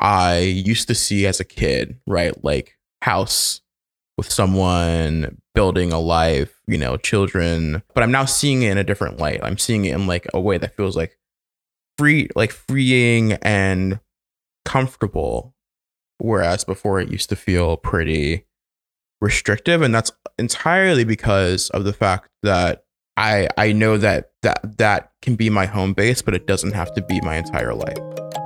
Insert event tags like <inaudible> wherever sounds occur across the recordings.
I used to see as a kid, right? Like house with someone building a life, you know, children. But I'm now seeing it in a different light. I'm seeing it in like a way that feels like free, like freeing and comfortable. Whereas before it used to feel pretty restrictive. And that's entirely because of the fact that I I know that that that can be my home base, but it doesn't have to be my entire life.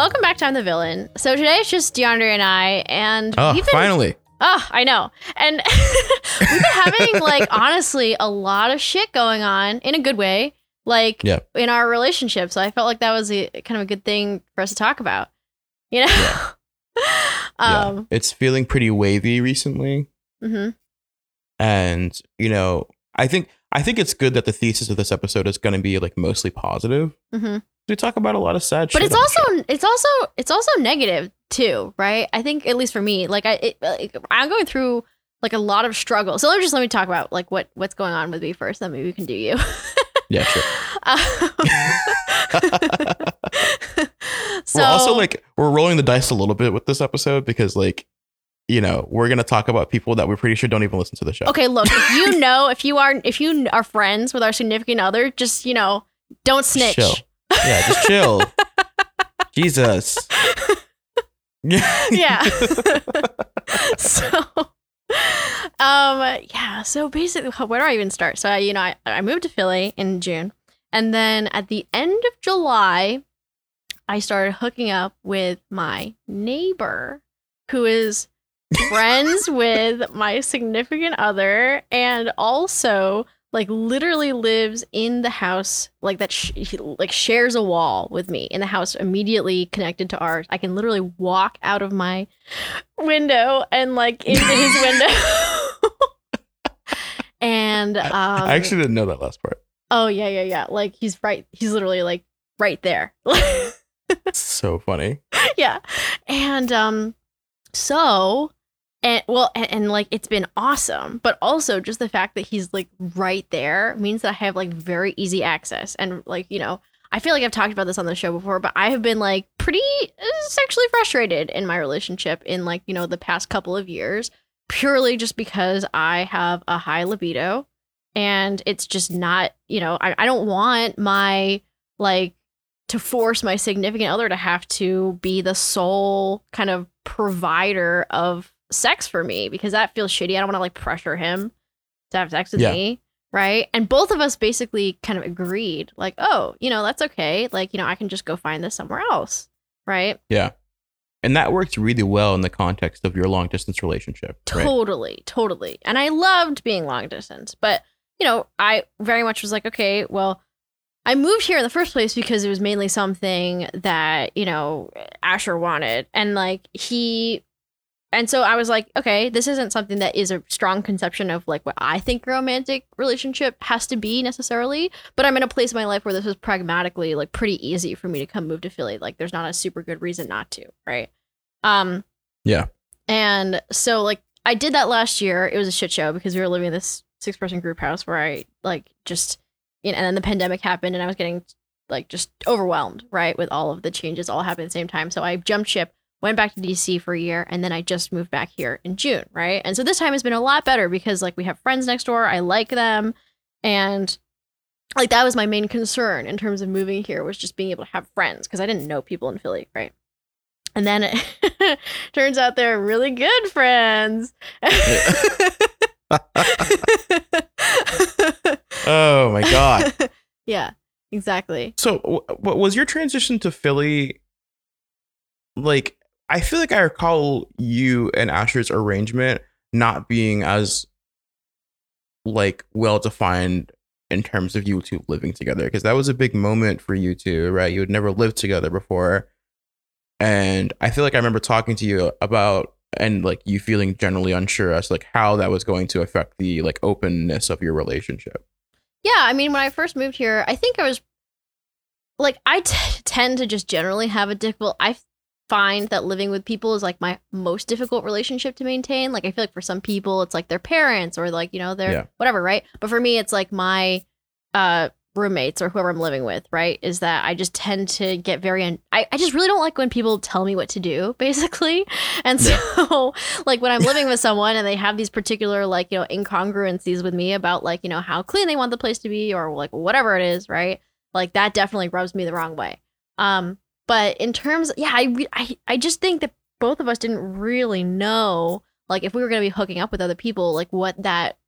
Welcome back to I'm the Villain. So today it's just DeAndre and I, and Oh, been, finally. Oh, I know. And <laughs> we've been having like honestly a lot of shit going on in a good way, like Yeah. in our relationship. So I felt like that was a kind of a good thing for us to talk about. You know? yeah. <laughs> um It's feeling pretty wavy recently. mhm. and you know i think i think it's good that the thesis of this episode is going to be like mostly positive Mhm. We talk about a lot of sad But shit it's on the show. also it's also it's also negative too, right? I think at least for me, like I it, like, I'm going through like a lot of struggle. So let me just let me talk about like what what's going on with me first, then maybe we can do you. <laughs> yeah sure Um, so <laughs> we're also like we're rolling the dice a little bit with this episode because like you know we're going to talk about people that we're pretty sure don't even listen to the show okay, look, if you <laughs> know, if you are, if you are friends with our significant other, just you know, don't snitch. chill. Yeah just chill <laughs> jesus yeah <laughs> <laughs> so, um, yeah. So basically, where do I even start? So, I, you know, I, I moved to Philly in June, and then at the end of July, I started hooking up with my neighbor, who is friends with my significant other, and also like literally lives in the house like that sh- like shares a wall with me in the house immediately connected to ours i can literally walk out of my window and like into his <laughs> window. <laughs> And um i actually didn't know that last part. Oh yeah yeah yeah. Like he's right he's literally like right there. <laughs> So funny. Yeah. And um so and well and, and like it's been awesome but also just the fact that he's like right there means that i have like very easy access. And like you know i feel like i've talked about this on the show before but i have been like pretty uh, sexually frustrated in my relationship in like you know the past couple of years purely just because i have a high libido and it's just not you know i, I don't want my like to force my significant other to have to be the sole kind of provider of sex for me because that feels shitty. I don't want to like pressure him to have sex with Yeah. me. Right. And both of us basically kind of agreed, like, oh, you know, that's okay. Like, you know, I can just go find this somewhere else. Right. yeah and that works really well in the context of your long distance relationship right Totally, totally. And I loved being long distance, but you know, I very much was like, okay, well, I moved here in the first place because it was mainly something that, you know, Asher wanted. And like he and so I was like, okay, this isn't something that is a strong conception of like what I think a romantic relationship has to be necessarily, but I'm in a place in my life where this was pragmatically like pretty easy for me to come move to Philly. Like there's not a super good reason not to, right? Um Yeah. and so like I did that last year. It was a shit show because we were living in this six person group house where I like just you know, and then the pandemic happened and I was getting like just overwhelmed, right, with all of the changes all happening at the same time. So I jumped ship, went back to DC for a year, and then I just moved back here in June, right? And so this time has been a lot better because like we have friends next door, I like them, and like that was my main concern in terms of moving here was just being able to have friends because I didn't know people in Philly, right? And then it <laughs> turns out they're really good friends. <laughs> oh my god <laughs> yeah, exactly. So, w- was your transition to Philly like? I feel like I recall you and Asher's arrangement not being as like well defined in terms of you two living together because that was a big moment for you two, right? You had never lived together before, and I feel like I remember talking to you about and like you feeling generally unsure as like how that was going to affect the like openness of your relationship. Yeah, I mean, when I first moved here, I think I was like, I t- tend to just generally have a difficult. I find that living with people is like my most difficult relationship to maintain. Like I feel like for some people it's like their parents or like, you know, their Yeah. whatever, right? But for me it's like my uh roommates or whoever I'm living with, right? Is that I just tend to get very un- I, I just really don't like when people tell me what to do, <laughs> basically. And so <laughs> like when I'm living with someone and they have these particular like, you know, incongruencies with me about like, you know, how clean they want the place to be or like whatever it is, right? Like that definitely rubs me the wrong way. Um but in terms yeah, I I I just think that both of us didn't really know like if we were going to be hooking up with other people, like what that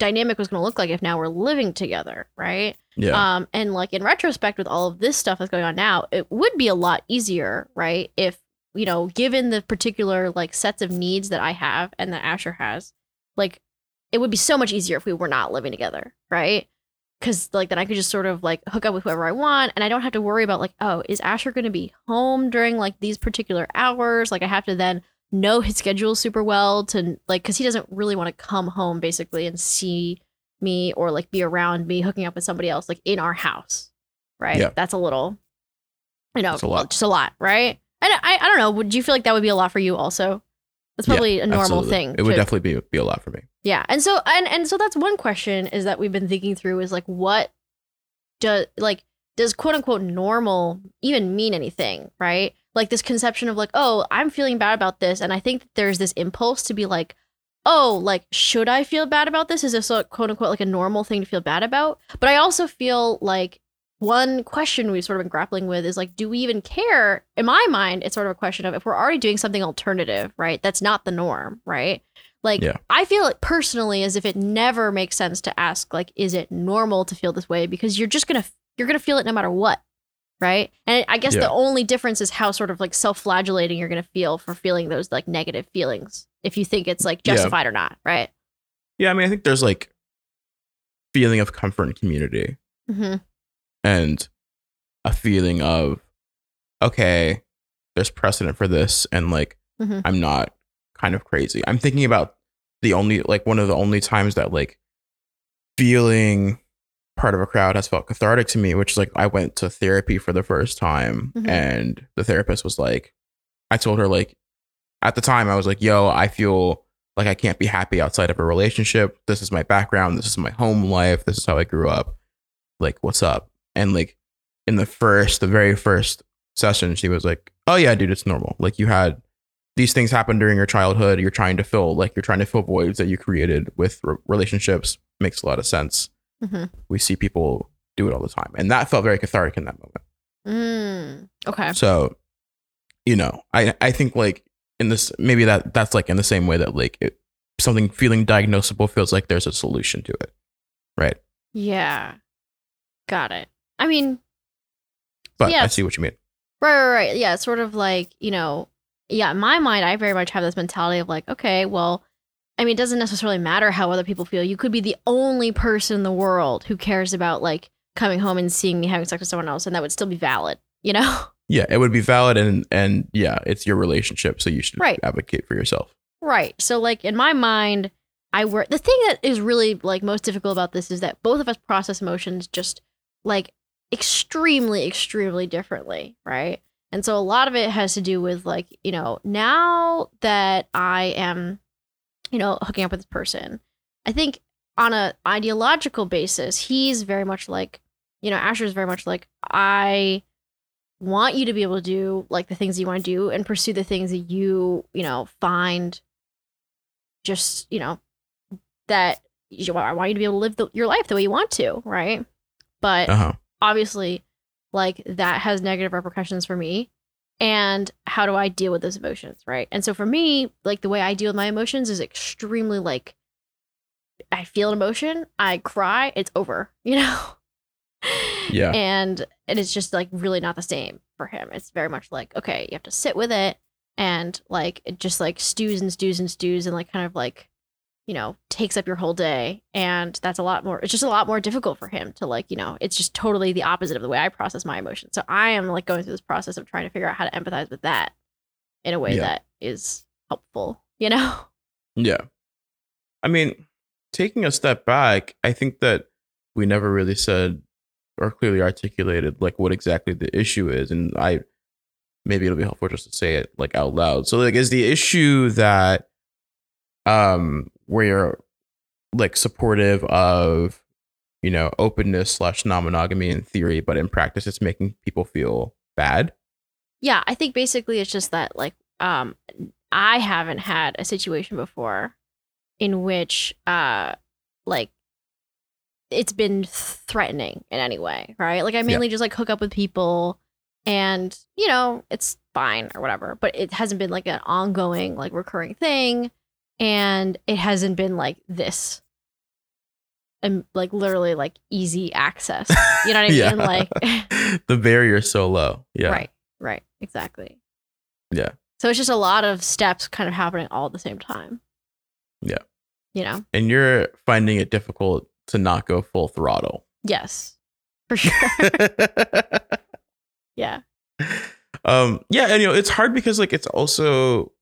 dynamic was going to look like if now we're living together, right? Yeah. Um, and like in retrospect, with all of this stuff that's going on now, it would be a lot easier, right? If you know, given the particular like sets of needs that I have and that Asher has, like it would be so much easier if we were not living together, right? Because like then I could just sort of like hook up with whoever I want, and I don't have to worry about like, oh, is Asher going to be home during like these particular hours? Like I have to then know his schedule super well to like because he doesn't really want to come home basically and see me or like be around me hooking up with somebody else like in our house right Yeah. that's a little you know That's a lot. just a lot right and I, I don't know would you feel like that would be a lot for you also that's probably a normal Absolutely. thing It would to- definitely be be a lot for me. Yeah and so and and so that's one question is that we've been thinking through is like what does like does quote unquote normal even mean anything right? Like this conception of like oh i'm feeling bad about this and i think there's this impulse to be like oh like should i feel bad about this? Is this a quote unquote like a normal thing to feel bad about? But i also feel like one question we've sort of been grappling with is like do we even care? In my mind it's sort of a question of if we're already doing something alternative right? That's not the norm right like Yeah. i feel it personally as if it never makes sense to ask like is it normal to feel this way because you're just gonna you're gonna feel it no matter what right and i guess Yeah. the only difference is how sort of like self-flagellating you're gonna feel for feeling those like negative feelings if you think it's like Yeah. justified or not right Yeah, I mean, I think there's like feeling of comfort and community, mm-hmm. and a feeling of okay, there's precedent for this, and like Mhm. I'm not kind of crazy. I'm thinking about the only like one of the only times that like feeling part of a crowd has felt cathartic to me, which is like I went to therapy for the first time, Mhm. and the therapist was like, I told her like at the time I was like, yo, I feel like I can't be happy outside of a relationship. This is my background. This is my home life. This is how I grew up. Like, what's up? And like in the first, the very first session, she was like, oh yeah, dude, it's normal. Like you had these things happen during your childhood. You're trying to fill, like you're trying to fill voids that you created with re- relationships. Makes a lot of sense. Mhm. We see people do it all the time. And that felt very cathartic in that moment. mm. okay So, you know, I I think like in this maybe that that's like in the same way that like it, something feeling diagnosable feels like there's a solution to it, right? yeah got it i mean But yeah, I see what you mean. Right, right, right. Yeah, sort of like, you know, yeah, in my mind, I very much have this mentality of like, okay, well, I mean, it doesn't necessarily matter how other people feel. You could be the only person in the world who cares about like coming home and seeing me having sex with someone else, and that would still be valid, you know? <laughs> Yeah, it would be valid and and yeah, it's your relationship, so you should Right. advocate for yourself. Right. So like in my mind, I were the thing that is really like most difficult about this is that both of us process emotions just like extremely, extremely differently, right? And so a lot of it has to do with like, you know, now that I am, you know, hooking up with this person, I think on a ideological basis, he's very much like, you know, Asher is very much like, I want you to be able to do like the things you want to do and pursue the things that you, you know, find just, you know, that you, I want you to be able to live the, your life the way you want to, right? But Uh huh. obviously, like that has negative repercussions for me. And how do I deal with those emotions, right? And so for me, like the way I deal with my emotions is extremely like I feel an emotion, I cry, it's over, <laughs> you know? Yeah. And it is just like really not the same for him. It's very much like, okay, you have to sit with it and like it just like stews and stews and stews and like kind of like, you know, takes up your whole day. And that's a lot more, it's just a lot more difficult for him to like, you know, it's just totally the opposite of the way I process my emotions. So I am like going through this process of trying to figure out how to empathize with that in a way Yeah. that is helpful, you know? <laughs> Yeah. I mean, taking a step back, I think that we never really said or clearly articulated like what exactly the issue is. And I maybe it'll be helpful just to say it like out loud. So like is the issue that um where you're like supportive of you know openness slash non-monogamy in theory, but in practice it's making people feel bad. Yeah, I think basically it's just that like um I haven't had a situation before in which uh like it's been threatening in any way, right? Like I mainly just like hook up with people and you know, it's fine or whatever, but it hasn't been like an ongoing like recurring thing and it hasn't been like this and like literally like easy access. You know what I <laughs> Yeah. mean? Like <laughs> the barrier's so low. Yeah. Right, right, exactly. Yeah. So it's just a lot of steps kind of happening all at the same time. Yeah. You know? And you're finding it difficult to not go full throttle. Yes. For sure. <laughs> yeah. um yeah and you know it's hard because like it's also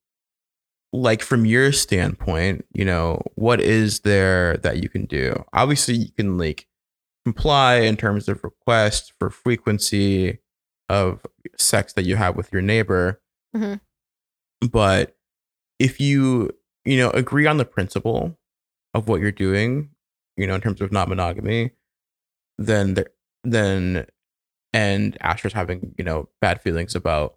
like from your standpoint you know what is there that you can do obviously you can like comply in terms of request for frequency of sex that you have with your neighbor Mhm. but if you you know agree on the principle of what you're doing you know in terms of not monogamy then there then and Asher's having you know bad feelings about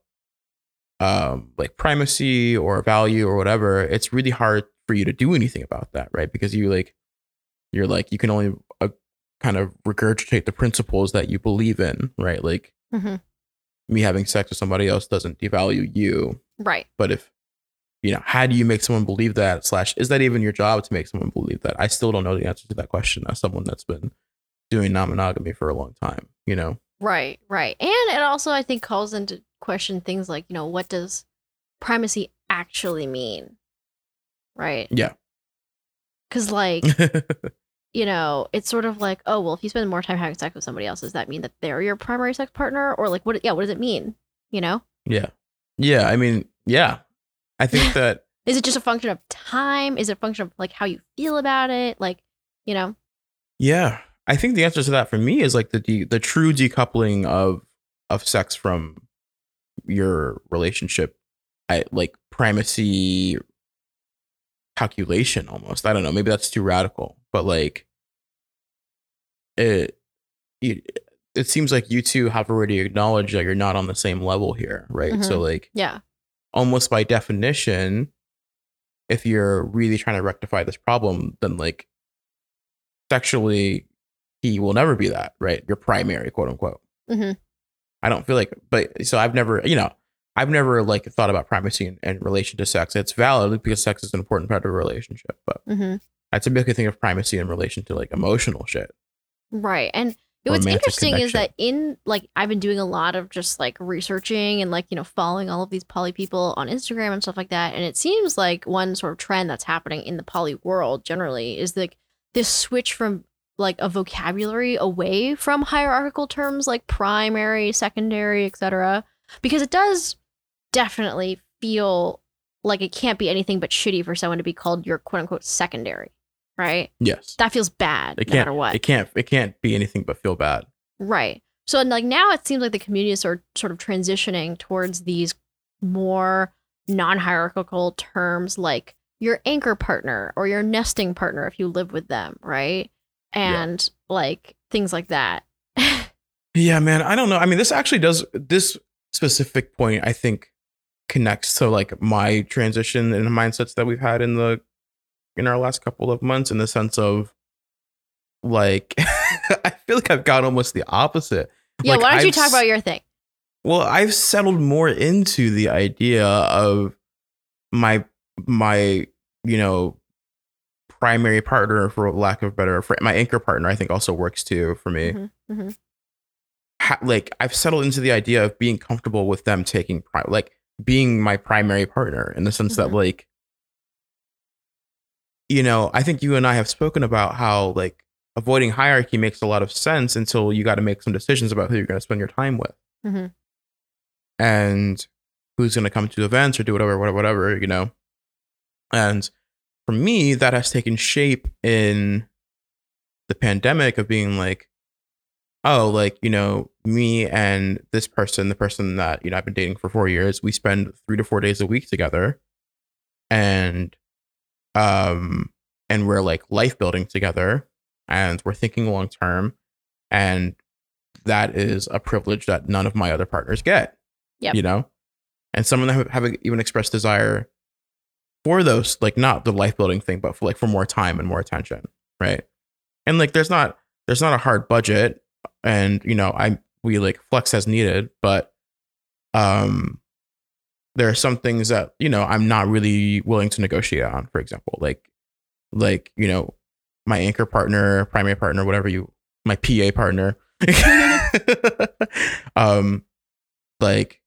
um like primacy or value or whatever it's really hard for you to do anything about that right because you like you're like you can only uh, kind of regurgitate the principles that you believe in right like Mhm. me having sex with somebody else doesn't devalue you Right. but if you know how do you make someone believe that slash is that even your job to make someone believe that i still don't know the answer to that question as someone that's been doing non-monogamy for a long time you know Right. Right. And it also, I think, calls into question things like, you know, what does primacy actually mean? Right. yeah Because, like, <laughs> you know, it's sort of like, oh, well, if you spend more time having sex with somebody else, does that mean that they're your primary sex partner? Or, like, what, yeah, what does it mean? You know? Yeah. Yeah. I mean, yeah. I think <laughs> that, Is it just a function of time? Is it a function of, like, how you feel about it? Like, you know? yeah. I think the answer to that for me is like the de- the true decoupling of of sex from your relationship. I like primacy calculation almost. I don't know. Maybe that's too radical, but like it it, it seems like you two have already acknowledged that you're not on the same level here, right? So like Yeah. almost by definition, if you're really trying to rectify this problem, then like sexually, he will never be that, right? Your primary, quote unquote. Mhm. I don't feel like, but so I've never, you know, I've never like thought about primacy in, in relation to sex. It's valid because sex is an important part of a relationship, but hmm I typically think of primacy in relation to like emotional shit. Right. And what's interesting is that in like I've been doing a lot of just like researching and like, you know, following all of these poly people on Instagram and stuff like that. And it seems like one sort of trend that's happening in the poly world generally is like this switch from like a vocabulary away from hierarchical terms like primary, secondary, etc. Because it does definitely feel like it can't be anything but shitty for someone to be called your quote unquote secondary. Right? Yes. That feels bad It no can't, matter what. it can't, it can't be anything but feel bad. Right. So and like now it seems like the community is sort sort of transitioning towards these more non-hierarchical terms like your anchor partner or your nesting partner if you live with them, right? Yeah. And like things like that. <laughs> Yeah, man. I don't know. I mean, this actually does this specific point. I think connects to like my transition and mindsets that we've had in the in our last couple of months, in the sense of like <laughs> I feel like I've got almost the opposite. yeah, Like, why don't you I've talk about your thing? Well, I've settled more into the idea of my my you know primary partner, for lack of better, fr- my anchor partner. I think also works too for me. Mhm, mhm. ha- like I've settled into the idea of being comfortable with them taking pri- like being my primary partner in the sense that Mhm. like you know I think you and I have spoken about how like avoiding hierarchy makes a lot of sense until you got to make some decisions about who you're going to spend your time with Mhm. and who's going to come to events or do whatever whatever whatever you know and for me that has taken shape in the pandemic of being like oh, like, you know, me and this person, the person that, you know, I've been dating for four years, we spend three to four days a week together. And um and we're like life building together and we're thinking long term. And that is a privilege that none of my other partners get. Yeah. You know? And some of them have, have even expressed desire for those, like not the life building thing, but for like for more time and more attention. Right. And like there's not there's not a hard budget and you know, I we like flex as needed, but um there are some things that, you know, I'm not really willing to negotiate on, for example. Like like, you know, my anchor partner, primary partner, whatever you my PA partner. <laughs> <laughs> um like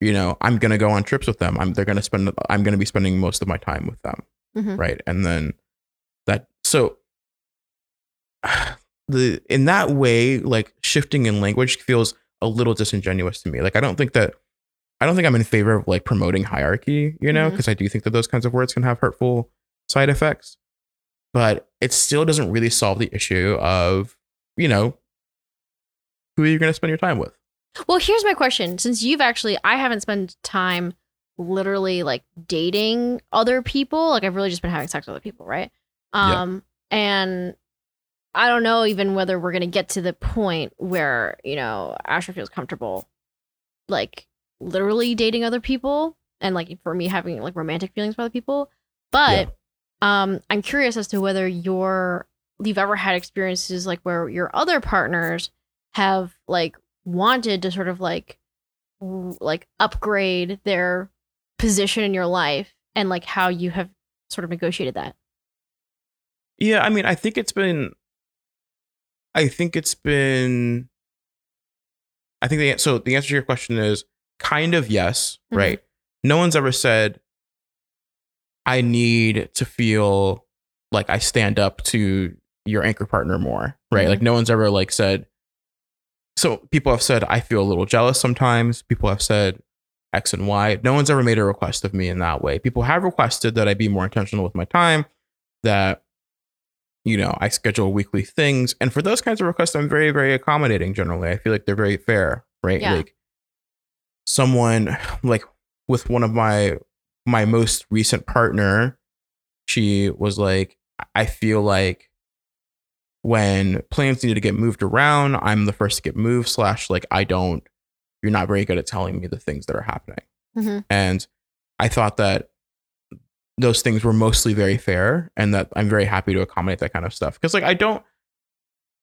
you know, I'm gonna go on trips with them. I'm they're gonna spend I'm gonna be spending most of my time with them. Mhm. Right. And then that so <sighs> the in that way, like shifting in language feels a little disingenuous to me. Like I don't think that I don't think I'm in favor of like promoting hierarchy, you know, because I do think that those kinds of words can have hurtful side effects. But it still doesn't really solve the issue of, you know, who are you gonna spend your time with? Well, here's my question. Since you've actually, I haven't spent time literally like dating other people. Like I've really just been having sex with other people, right? Yeah. Um, and I don't know even whether we're gonna get to the point where you know Asher feels comfortable, like literally dating other people, and like for me having like romantic feelings for other people. But um, I'm curious as to whether you're you've ever had experiences like where your other partners have like wanted to sort of like like upgrade their position in your life and like how you have sort of negotiated that. Yeah, I mean, I think it's been. I think it's been. I think the so the answer to your question is kind of yes, Mhm. right? No one's ever said, "I need to feel like I stand up to your anchor partner more," right? Mhm. Like no one's ever like said. So people have said I feel a little jealous sometimes. People have said X and Y. No one's ever made a request of me in that way. People have requested that I be more intentional with my time, that you know, I schedule weekly things. And for those kinds of requests, I'm very, very accommodating generally. I feel like they're very fair, right? Yeah. Like someone like with one of my my most recent partner, she was like, I feel like when plans need to get moved around, I'm the first to get moved, slash like I don't you're not very good at telling me the things that are happening. Mhm. And I thought that those things were mostly very fair and that I'm very happy to accommodate that kind of stuff. Cause like I don't,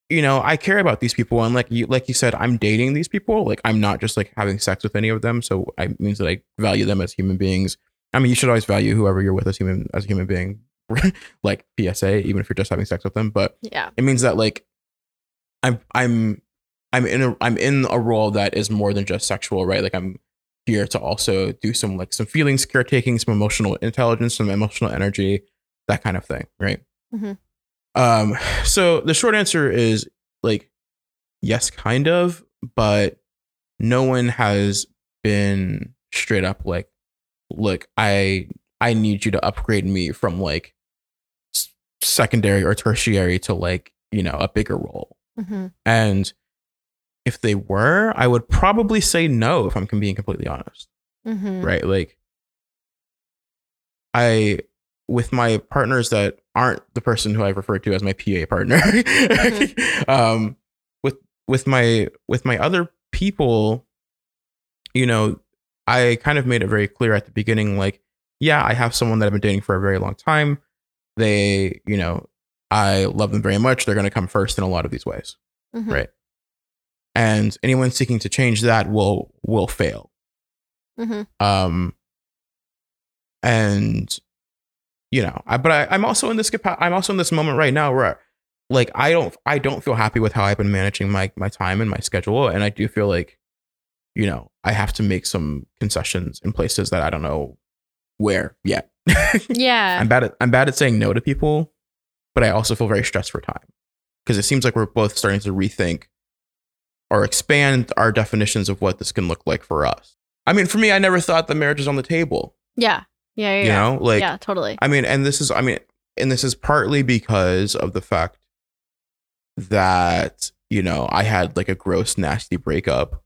you know, I care about these people and like you like you said, I'm dating these people. Like I'm not just like having sex with any of them. So it means that I value them as human beings. I mean, you should always value whoever you're with as human as a human being, <laughs> like PSA, even if you're just having sex with them. But Yeah. it means that like I'm I'm I'm in a I'm in a role that is more than just sexual, right? Like I'm here to also do some like some feelings caretaking, some emotional intelligence, some emotional energy, that kind of thing, right? Mhm. Um, so the short answer is like yes, kind of, but no one has been straight up like, look, I I need you to upgrade me from like secondary or tertiary to like you know a bigger role. hmm And if they were, I would probably say no if I'm being completely honest. hmm Right. Like, I, with my partners that aren't the person who I refer to as my PA partner, <laughs> um, with, with my, with my other people, you know, I kind of made it very clear at the beginning, like, yeah, I have someone that I've been dating for a very long time. They, you know, I love them very much. They're going to come first in a lot of these ways Mhm. right and anyone seeking to change that will will fail hmm um and you know I, but I, i'm also in this i'm also in this moment right now where like i don't i don't feel happy with how i've been managing my my time and my schedule and i do feel like you know i have to make some concessions in places that i don't know where yet <laughs> Yeah. i'm bad at i'm bad at saying no to people but i also feel very stressed for time because it seems like we're both starting to rethink or expand our definitions of what this can look like for us i mean for me i never thought that marriage was on the table yeah. Yeah. Yeah. you yeah. know like yeah. Totally. i mean and this is i mean and this is partly because of the fact that you know, I had like a gross, nasty breakup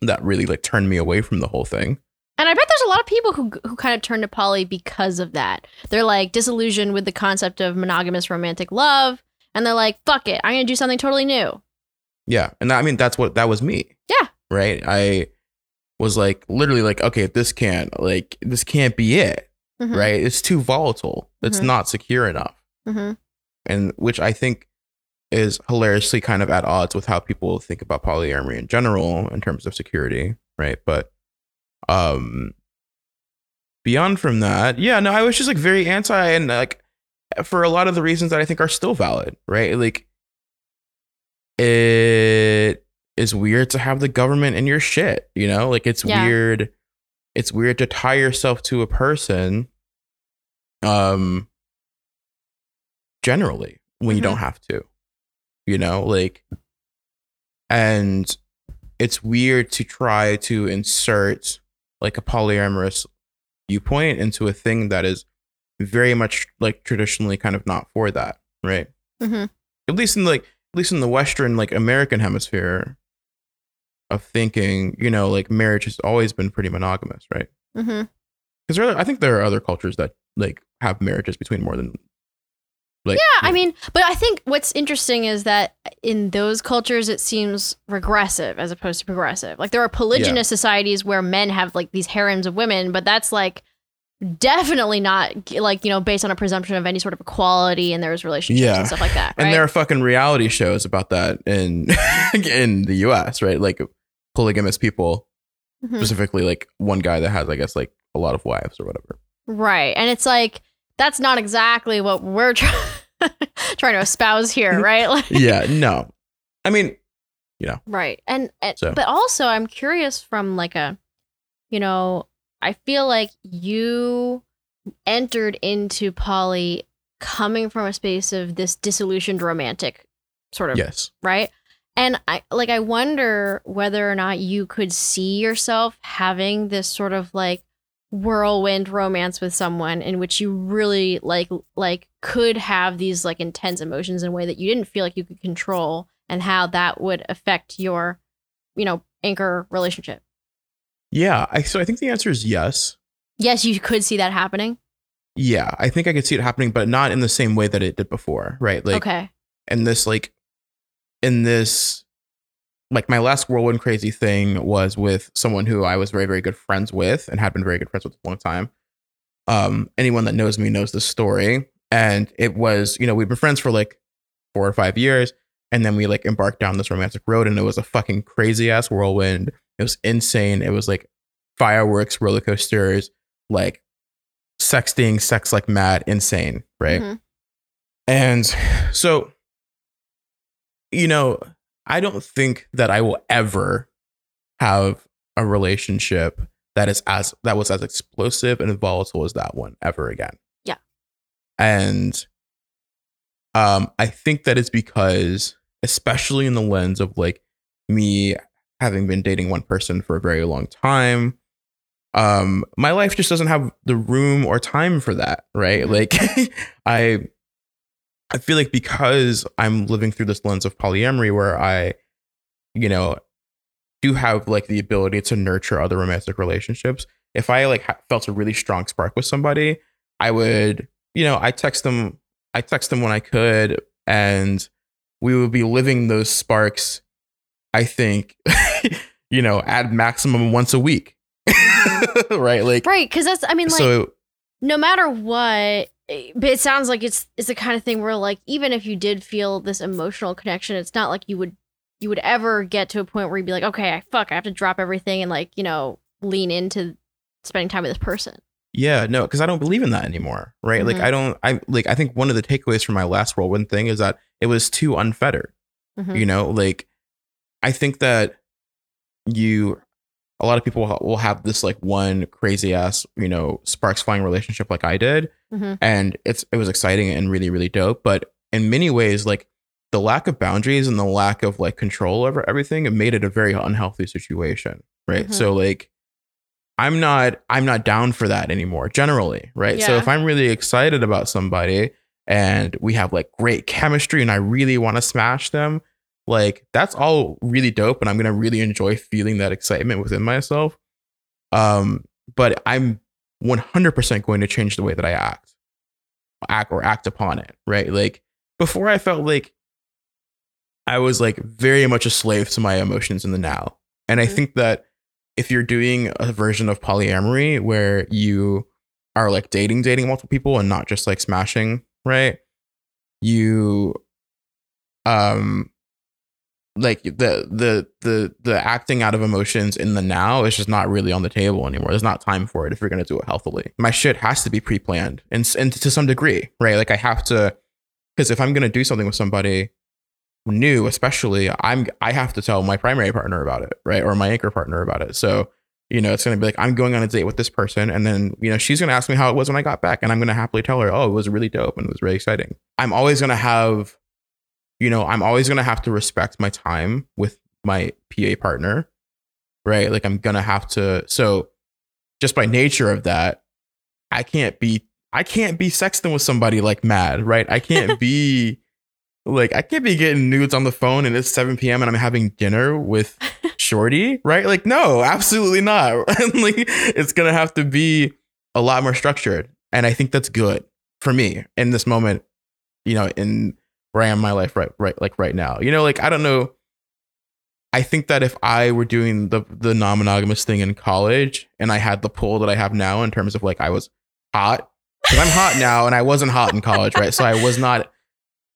that really like turned me away from the whole thing. And I bet there's a lot of people who who kind of turn to poly because of that. They're like disillusioned with the concept of monogamous romantic love, and they're like, "Fuck it, I'm gonna do something totally new." Yeah. And I mean, that's what that was me. Yeah. Right. I was like, literally, like, okay, this can't, like, this can't be it. Mhm. Right. It's too volatile. It's Mhm. not secure enough. hmm And which I think is hilariously kind of at odds with how people think about polyamory in general in terms of security. Right. But, um, beyond from that, yeah, no, I was just like very anti and like for a lot of the reasons that I think are still valid. Right. Like, it is weird to have the government in your shit, you know? Like it's Yeah. weird it's weird to tie yourself to a person um generally when you Mhm. don't have to. You know, like and it's weird to try to insert like a polyamorous viewpoint into a thing that is very much like traditionally kind of not for that, right? hmm at least in like at least in the western like american hemisphere of thinking you know like marriage has always been pretty monogamous right? Because i think there are other cultures that like have marriages between more than like Yeah, I mean, but I think what's interesting is that in those cultures, it seems regressive as opposed to progressive. Like there are polygynous societies where men have like these harems of women, but that's like definitely not like you know based on a presumption of any sort of equality in those relationships Yeah. and stuff like that. and there are fucking reality shows about that in <laughs> in the us right like polygamous people Mhm. specifically like one guy that has i guess like a lot of wives or whatever Right. And it's like that's not exactly what we're try- <laughs> trying to espouse here, right? <laughs> Like, yeah no i mean you know. right. And, and So- but also I'm curious from like a you know, I feel like you entered into poly coming from a space of this disillusioned romantic sort of yes right? And I like I wonder whether or not you could see yourself having this sort of like whirlwind romance with someone in which you really like like could have these like intense emotions in a way that you didn't feel like you could control and how that would affect your you know anchor relationship. yeah i so i think the answer is yes Yes, you could see that happening. Yeah, I think I could see it happening, but not in the same way that it did before, right? Like, okay. and this, like, in this, like, my last whirlwind crazy thing was with someone who I was very, very good friends with and had been very good friends with for a long time. Um, anyone that knows me knows the story, and it was, you know, we've been friends for like four or five years, and then we like embarked down this romantic road, and it was a fucking crazy ass whirlwind. It was insane. It was like fireworks, roller coasters, like sexting, sex like mad, insane, right? Mhm. And so, you know, I don't think that I will ever have a relationship that is as that was as explosive and volatile as that one ever again. Yeah. And um I think that is because especially in the lens of like me having been dating one person for a very long time um my life just doesn't have the room or time for that right Mhm. like <laughs> i i feel like because i'm living through this lens of polyamory where i you know do have like the ability to nurture other romantic relationships if i like ha- felt a really strong spark with somebody i would you know i text them i text them when i could and we would be living those sparks i think <laughs> you know at maximum once a week. <laughs> Right like Right, cuz that's I mean like so no matter what but it sounds like it's it's the kind of thing where like even if you did feel this emotional connection it's not like you would you would ever get to a point where you'd be like okay I fuck I have to drop everything and like you know lean into spending time with this person Yeah, no, because I don't believe in that anymore, right? Like Mhm. I don't, I like I think one of the takeaways from my last whirlwind thing is that it was too unfettered. Mhm. You know, like I think that you, a lot of people will have this like one crazy ass, you know, sparks flying relationship like I did, Mhm. and it's it was exciting and really really dope. But in many ways, like the lack of boundaries and the lack of like control over everything, it made it a very unhealthy situation, right? Mhm. So like. I'm not I'm not down for that anymore generally, right? So if I'm really excited about somebody and we have like great chemistry and I really want to smash them, like that's all really dope and I'm going to really enjoy feeling that excitement within myself. Um but I'm 100% going to change the way that I act. Act or act upon it, right? Like before I felt like I was like very much a slave to my emotions in the now. And I Mhm. think that if you're doing a version of polyamory where you are like dating dating multiple people and not just like smashing, right? You um like the the the the acting out of emotions in the now is just not really on the table anymore. There's not time for it if you're gonna do it healthily. My shit has to be pre-planned and and to some degree, right? Like I have to because if I'm gonna do something with somebody new, especially, I'm I have to tell my primary partner about it, right, or my anchor partner about it. So you know, it's gonna be like I'm going on a date with this person, and then you know she's gonna ask me how it was when I got back, and I'm gonna happily tell her, oh, it was really dope and it was really exciting. I'm always gonna have, you know, I'm always gonna have to respect my time with my PA partner, right? Like I'm gonna have to. So just by nature of that, I can't be I can't be sexting with somebody like mad, right? I can't <laughs> be like I can't be getting nudes on the phone and it's 7 p.m. and I'm having dinner with <laughs> Shorty, right? Like, no, absolutely not. <laughs> Like it's gonna have to be a lot more structured. And I think that's good for me in this moment, you know, in where I am my life right right like right now. You know, like I don't know. I think that if I were doing the the non-monogamous thing in college and I had the pull that I have now in terms of like I was hot because I'm hot now and I wasn't hot in college, right? So I was not,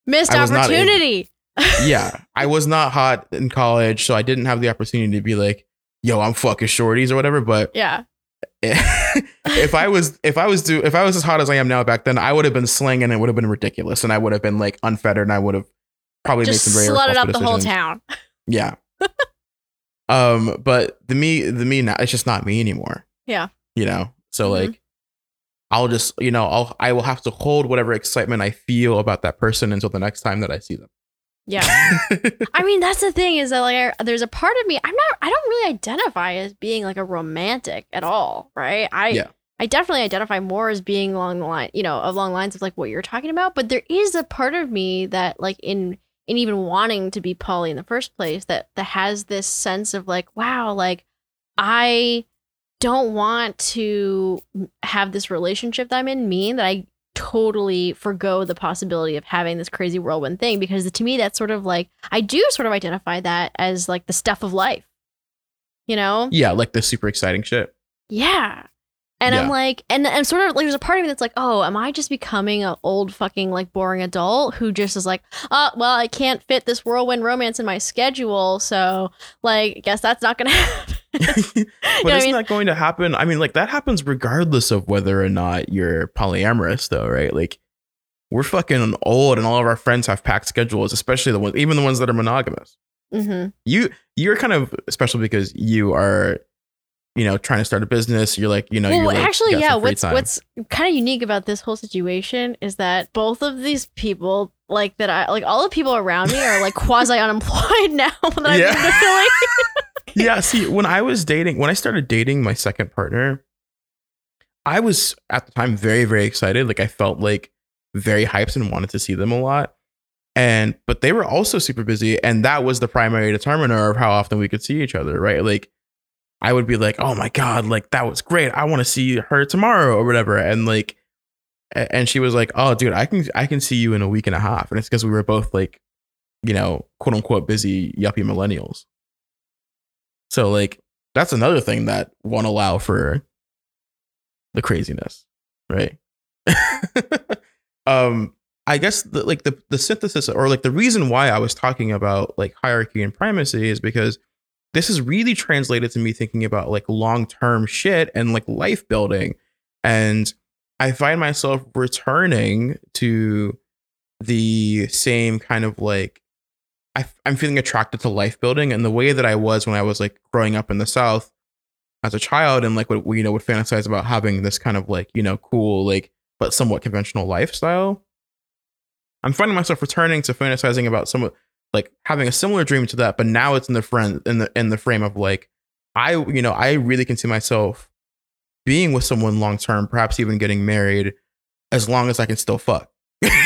Missed was not in- opportunity. <laughs> yeah, I was not hot in college, so I didn't have the opportunity to be like, yo, I'm fucking shorties or whatever. But yeah. <laughs> if I was, if I was do, if I was as hot as I am now back then, I would have been slinging. and It would have been ridiculous, and I would have been like unfettered, and I would have probably Just made some very slutted up irresponsible the whole town. Yeah. <laughs> um, but the me, the me now, it's just not me anymore. Yeah. You know, so Mhm. like, I'll just, you know, I'll, I will have to hold whatever excitement I feel about that person until the next time that I see them. Yeah. <laughs> I mean, that's the thing is that like I, there's a part of me I'm not I don't really identify as being like a romantic at all, right? I Yeah. I definitely identify more as being along the line, you know, along lines of like what you're talking about, but there is a part of me that like in in even wanting to be poly in the first place that that has this sense of like wow, like I don't want to have this relationship that I'm in mean that I totally forgo the possibility of having this crazy whirlwind thing because to me that's sort of like I do sort of identify that as like the stuff of life. You know? yeah, like the super exciting shit. Yeah. And I'm like, and and sort of like, there's a part of me that's like, oh, am I just becoming an old fucking like boring adult who just is like, oh, well, I can't fit this whirlwind romance in my schedule, so like, guess that's not gonna <laughs> happen. <laughs> but what I isn't mean? that going to happen? I mean, like that happens regardless of whether or not you're polyamorous, though, right? Like we're fucking old, and all of our friends have packed schedules, especially the ones, even the ones that are monogamous. hmm You you're kind of special because you are, you know, trying to start a business. You're like, you know, well, you're like, actually, yeah. What's time. what's kind of unique about this whole situation is that both of these people, like that, I like all the people around me are like <laughs> quasi unemployed now <laughs> that I've Yeah. Philly. <laughs> yeah see when i was dating when i started dating my second partner i was at the time very very excited like i felt like very hyped and wanted to see them a lot and but they were also super busy and that was the primary determiner of how often we could see each other right like i would be like oh my god like that was great. I want to see her tomorrow or whatever. And like and she was like oh dude i can i can see you in a week and a half. And it's because we were both like you know quote unquote busy yuppie millennials. So like that's another thing that won't allow for the craziness, right? <laughs> um I guess the, like the the synthesis or like the reason why I was talking about like hierarchy and primacy is because this is really translated to me thinking about like long-term shit and like life building and I find myself returning to the same kind of like I, I'm feeling attracted to life building and the way that I was when I was like growing up in the South as a child and like what we you know would fantasize about having this kind of like you know cool like but somewhat conventional lifestyle. I'm finding myself returning to fantasizing about some like having a similar dream to that, but now it's in the friend in the in the frame of like I you know I really can see myself being with someone long term, perhaps even getting married, as long as I can still fuck.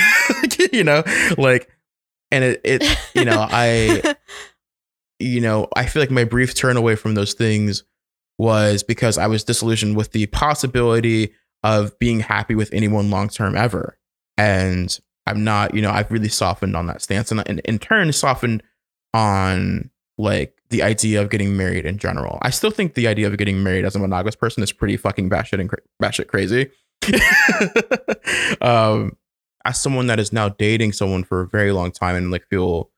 <laughs> you know, like and it, it you know i <laughs> you know i feel like my brief turn away from those things was because i was disillusioned with the possibility of being happy with anyone long term ever and i'm not you know i've really softened on that stance and, and in turn softened on like the idea of getting married in general. I still think the idea of getting married as a monogamous person is pretty fucking batshit and cra- batshit crazy. <laughs> Um as someone that is now dating someone for a very long time and like feel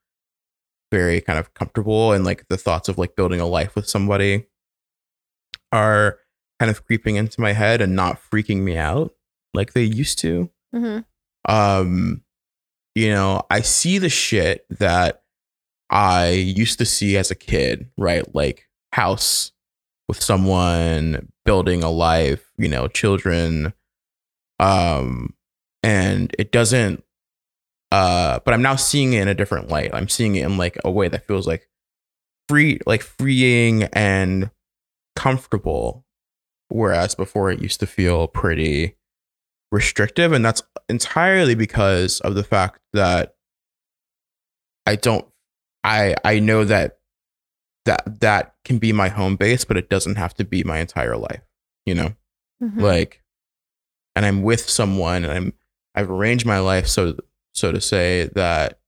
very kind of comfortable and like the thoughts of like building a life with somebody are kind of creeping into my head and not freaking me out like they used to. Hmm um you know i see the shit that i used to see as a kid right? Like house with someone building a life you know children. Um and it doesn't uh but i'm now seeing it in a different light. I'm seeing it in like a way that feels like free like freeing and comfortable whereas before it used to feel pretty restrictive and that's entirely because of the fact that i don't i i know that that that can be my home base but it doesn't have to be my entire life you know Mhm. like and i'm with someone and i'm i've arranged my life so so to say that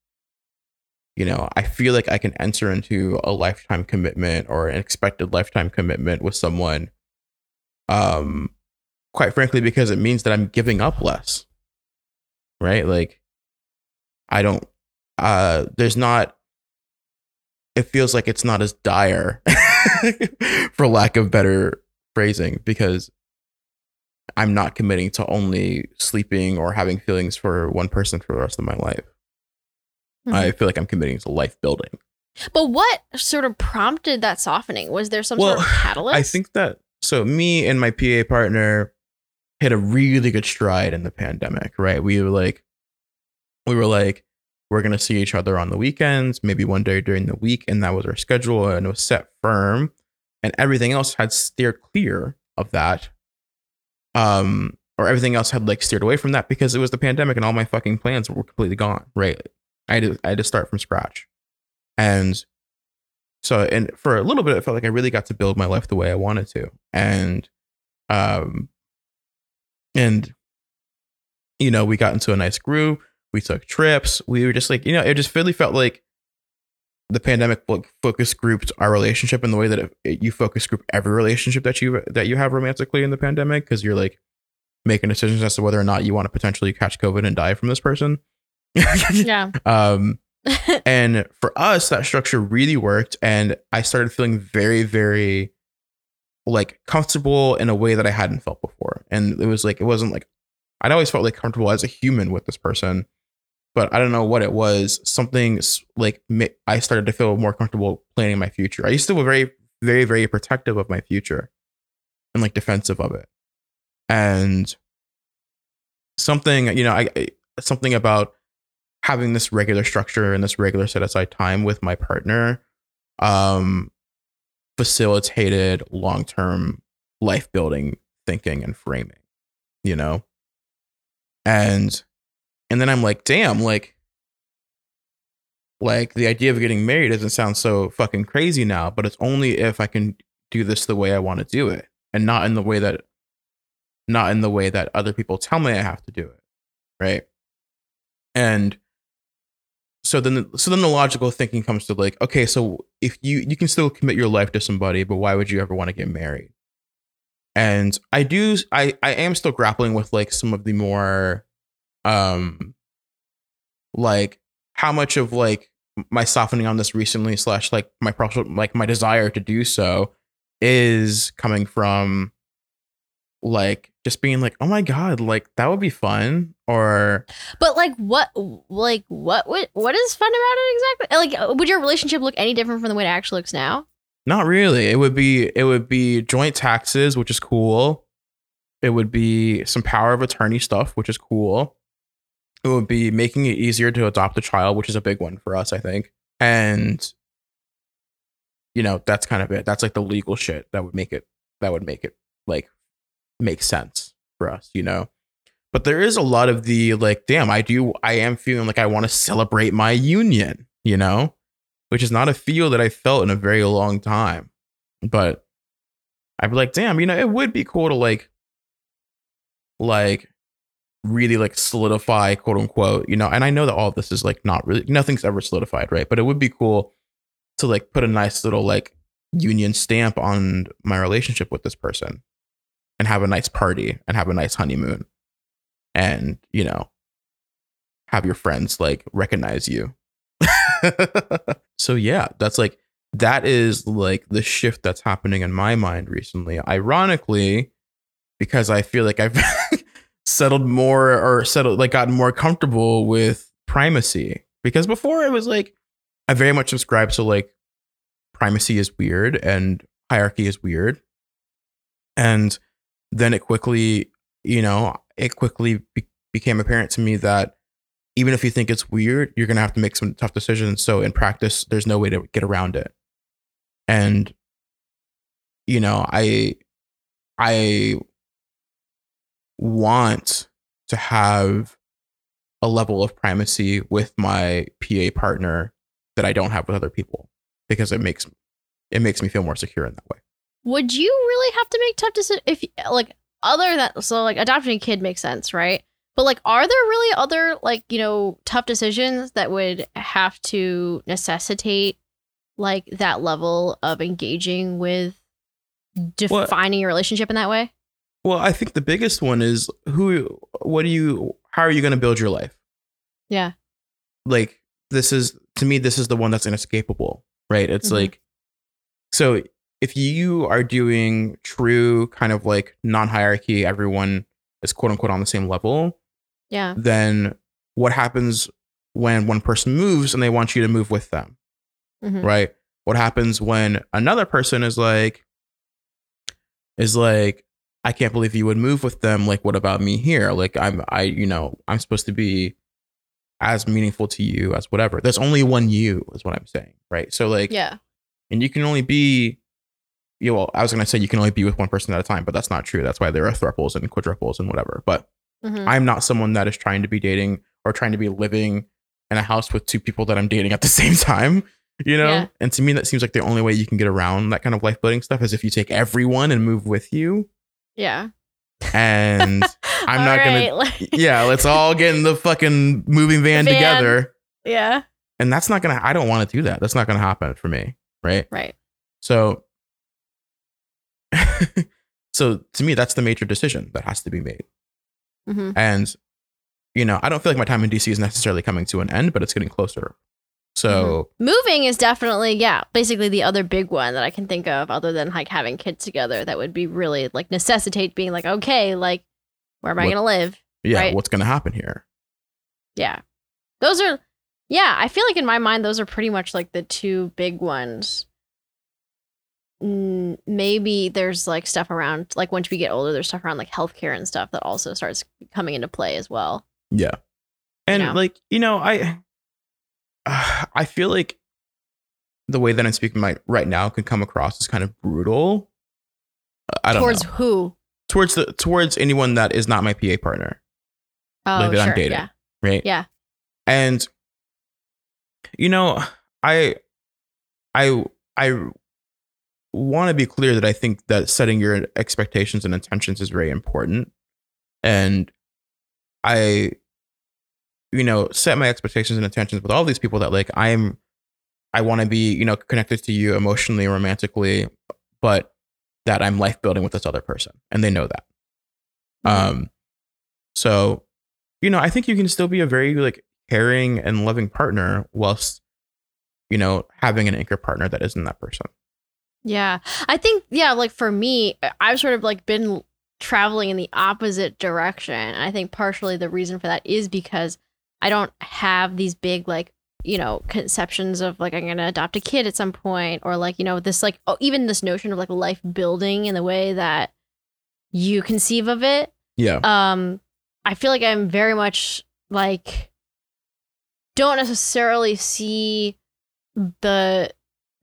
you know i feel like i can enter into a lifetime commitment or an expected lifetime commitment with someone um quite frankly because it means that i'm giving up less right like i don't uh there's not it feels like it's not as dire <laughs> for lack of better phrasing because I'm not committing to only sleeping or having feelings for one person for the rest of my life. Mhm. I feel like I'm committing to life building. But what sort of prompted that softening? Was there some Well, sort of <sighs> catalyst? I think that so me and my PA partner hit a really good stride in the pandemic, right? We were like we were like we're to see each other on the weekends, maybe one day during the week and that was our schedule and it was set firm and everything else had steered clear of that. Um or everything else had like steered away from that because it was the pandemic and all my fucking plans were completely gone, right? I had to, I had to start from scratch. And so and for a little bit it felt like I really got to build my life the way I wanted to. And um and you know, we got into a nice groove. We took trips. We were just like, you know, it just really felt like the pandemic like, focus grouped our relationship in the way that it, it- you focus group every relationship that you that you have romantically in the pandemic because you're like making decisions as to whether or not you want to potentially catch COVID and die from this person. <laughs> yeah. um, <laughs> and for us, that structure really worked, and I started feeling very, very like comfortable in a way that I hadn't felt before. And it was like it wasn't like I'd always felt like comfortable as a human with this person, but I don't know what it was. Something like I started to feel more comfortable planning my future. I used to be very, very, very protective of my future and like defensive of it. And something, you know, I something about having this regular structure and this regular set aside time with my partner um facilitated long-term life building thinking and framing you know? And and then i'm like damn like like the idea of getting married doesn't sound so fucking crazy now but it's only if i can do this the way i want to do it and not in the way that not in the way that other people tell me i have to do it right? And so then the, so then the logical thinking comes to like okay so if you you can still commit your life to somebody but why would you ever want to get married? And i do i i am still grappling with like some of the more um like how much of like my softening on this recently slash like my partial like my desire to do so is coming from like just being like oh my god like that would be fun or But like what like what what what is fun about it exactly? Like uh, would your relationship look any different from the way it actually looks now? Not really. It would be it would be joint taxes, which is cool. It would be some power of attorney stuff, which is cool. It would be making it easier to adopt a child, which is a big one for us, I think. And you know, that's kind of it. That's like the legal shit that would make it that would make it like make sense for us, you know. But there is a lot of the like, damn, I do, I am feeling like I want to celebrate my union, you know, which is not a feel that I felt in a very long time. But I'd be like, damn, you know, it would be cool to like, like, really like solidify, quote unquote, you know. And I know that all this is like not really, nothing's ever solidified, right? But it would be cool to like put a nice little like union stamp on my relationship with this person and have a nice party and have a nice honeymoon and you know have your friends like recognize you. <laughs> So yeah that's like that is like the shift that's happening in my mind recently. Ironically because i feel like i've <laughs> settled more or settled like gotten more comfortable with primacy. Because before it was like i very much subscribed to like primacy is weird and hierarchy is weird. And then it quickly you know it quickly be- became apparent to me that even if you think it's weird you're going to have to make some tough decisions. So in practice there's no way to get around it. And you know i i want to have a level of primacy with my pa partner that i don't have with other people because it makes it makes me feel more secure in that way. Would you really have to make tough decisions if like other than so like adopting a kid makes sense, right? But like are there really other like, you know, tough decisions that would have to necessitate like that level of engaging with defining your relationship in that way? well i think the biggest one is who what do you how are you going to build your life Yeah. like this is to me this is the one that's inescapable right it's Mhm. like so if you are doing true kind of like non-hierarchy everyone is quote unquote on the same level Yeah. then what happens when one person moves and they want you to move with them Mhm. right what happens when another person is like is like i can't believe you would move with them like what about me here like i'm i you know i'm supposed to be as meaningful to you as whatever there's only one you is what i'm saying right so like Yeah. and you can only be you well i was going to say you can only be with one person at a time but that's not true that's why there are thruples and quadruples and whatever but Mhm. I'm not someone that is trying to be dating or trying to be living in a house with two people that I'm dating at the <laughs> same time, you know? Yeah. And to me, that seems like the only way you can get around that kind of life building stuff is if you take everyone and move with you. Yeah. And <laughs> I'm not gonna- like- yeah, let's all get in the <laughs> fucking moving van, Van. together. yeah. And that's not gonna, I don't wanna do that. That's not gonna happen for me. Right. Right. So, <laughs> so to me, that's the major decision that has to be made. hmm And, you know, I don't feel like my time in DC is necessarily coming to an end, but it's getting closer. So, Moving is definitely, yeah, basically the other big one that I can think of, other than like having kids together, that would be really like necessitate being like, okay, like, where am I What- to live? yeah, Right. what's going to happen here? Yeah. Those are, yeah, I feel like in my mind, those are pretty much like the two big ones. Mm, maybe there's like stuff around, like once we get older, there's stuff around like healthcare and stuff that also starts coming into play as well. Yeah. And know? like, you know, I <sighs> I feel like the way that I'm speaking my, right now can come across as kind of brutal. Uh, I don't Towards know. who? Towards the towards anyone that is not my PA partner, Oh, Like that I'm sure. dating. Yeah. right? Yeah. And you know, I I I want to be clear that I think that setting your expectations and intentions is very important. And I you know, set my expectations and intentions with all these people that like I'm I want to be, you know, connected to you emotionally, romantically, but that I'm life building with this other person and they know that. Mhm. Um so you know, I think you can still be a very like caring and loving partner whilst you know having an anchor partner that isn't that person. Yeah. I think, yeah, like for me, I've sort of like been traveling in the opposite direction. And I think partially the reason for that is because I don't have these big, like, you know, conceptions of like I'm going to adopt a kid at some point or like, you know, this like, oh, even this notion of like life building in the way that you conceive of it. Yeah. Um, I feel like I'm very much like, don't necessarily see the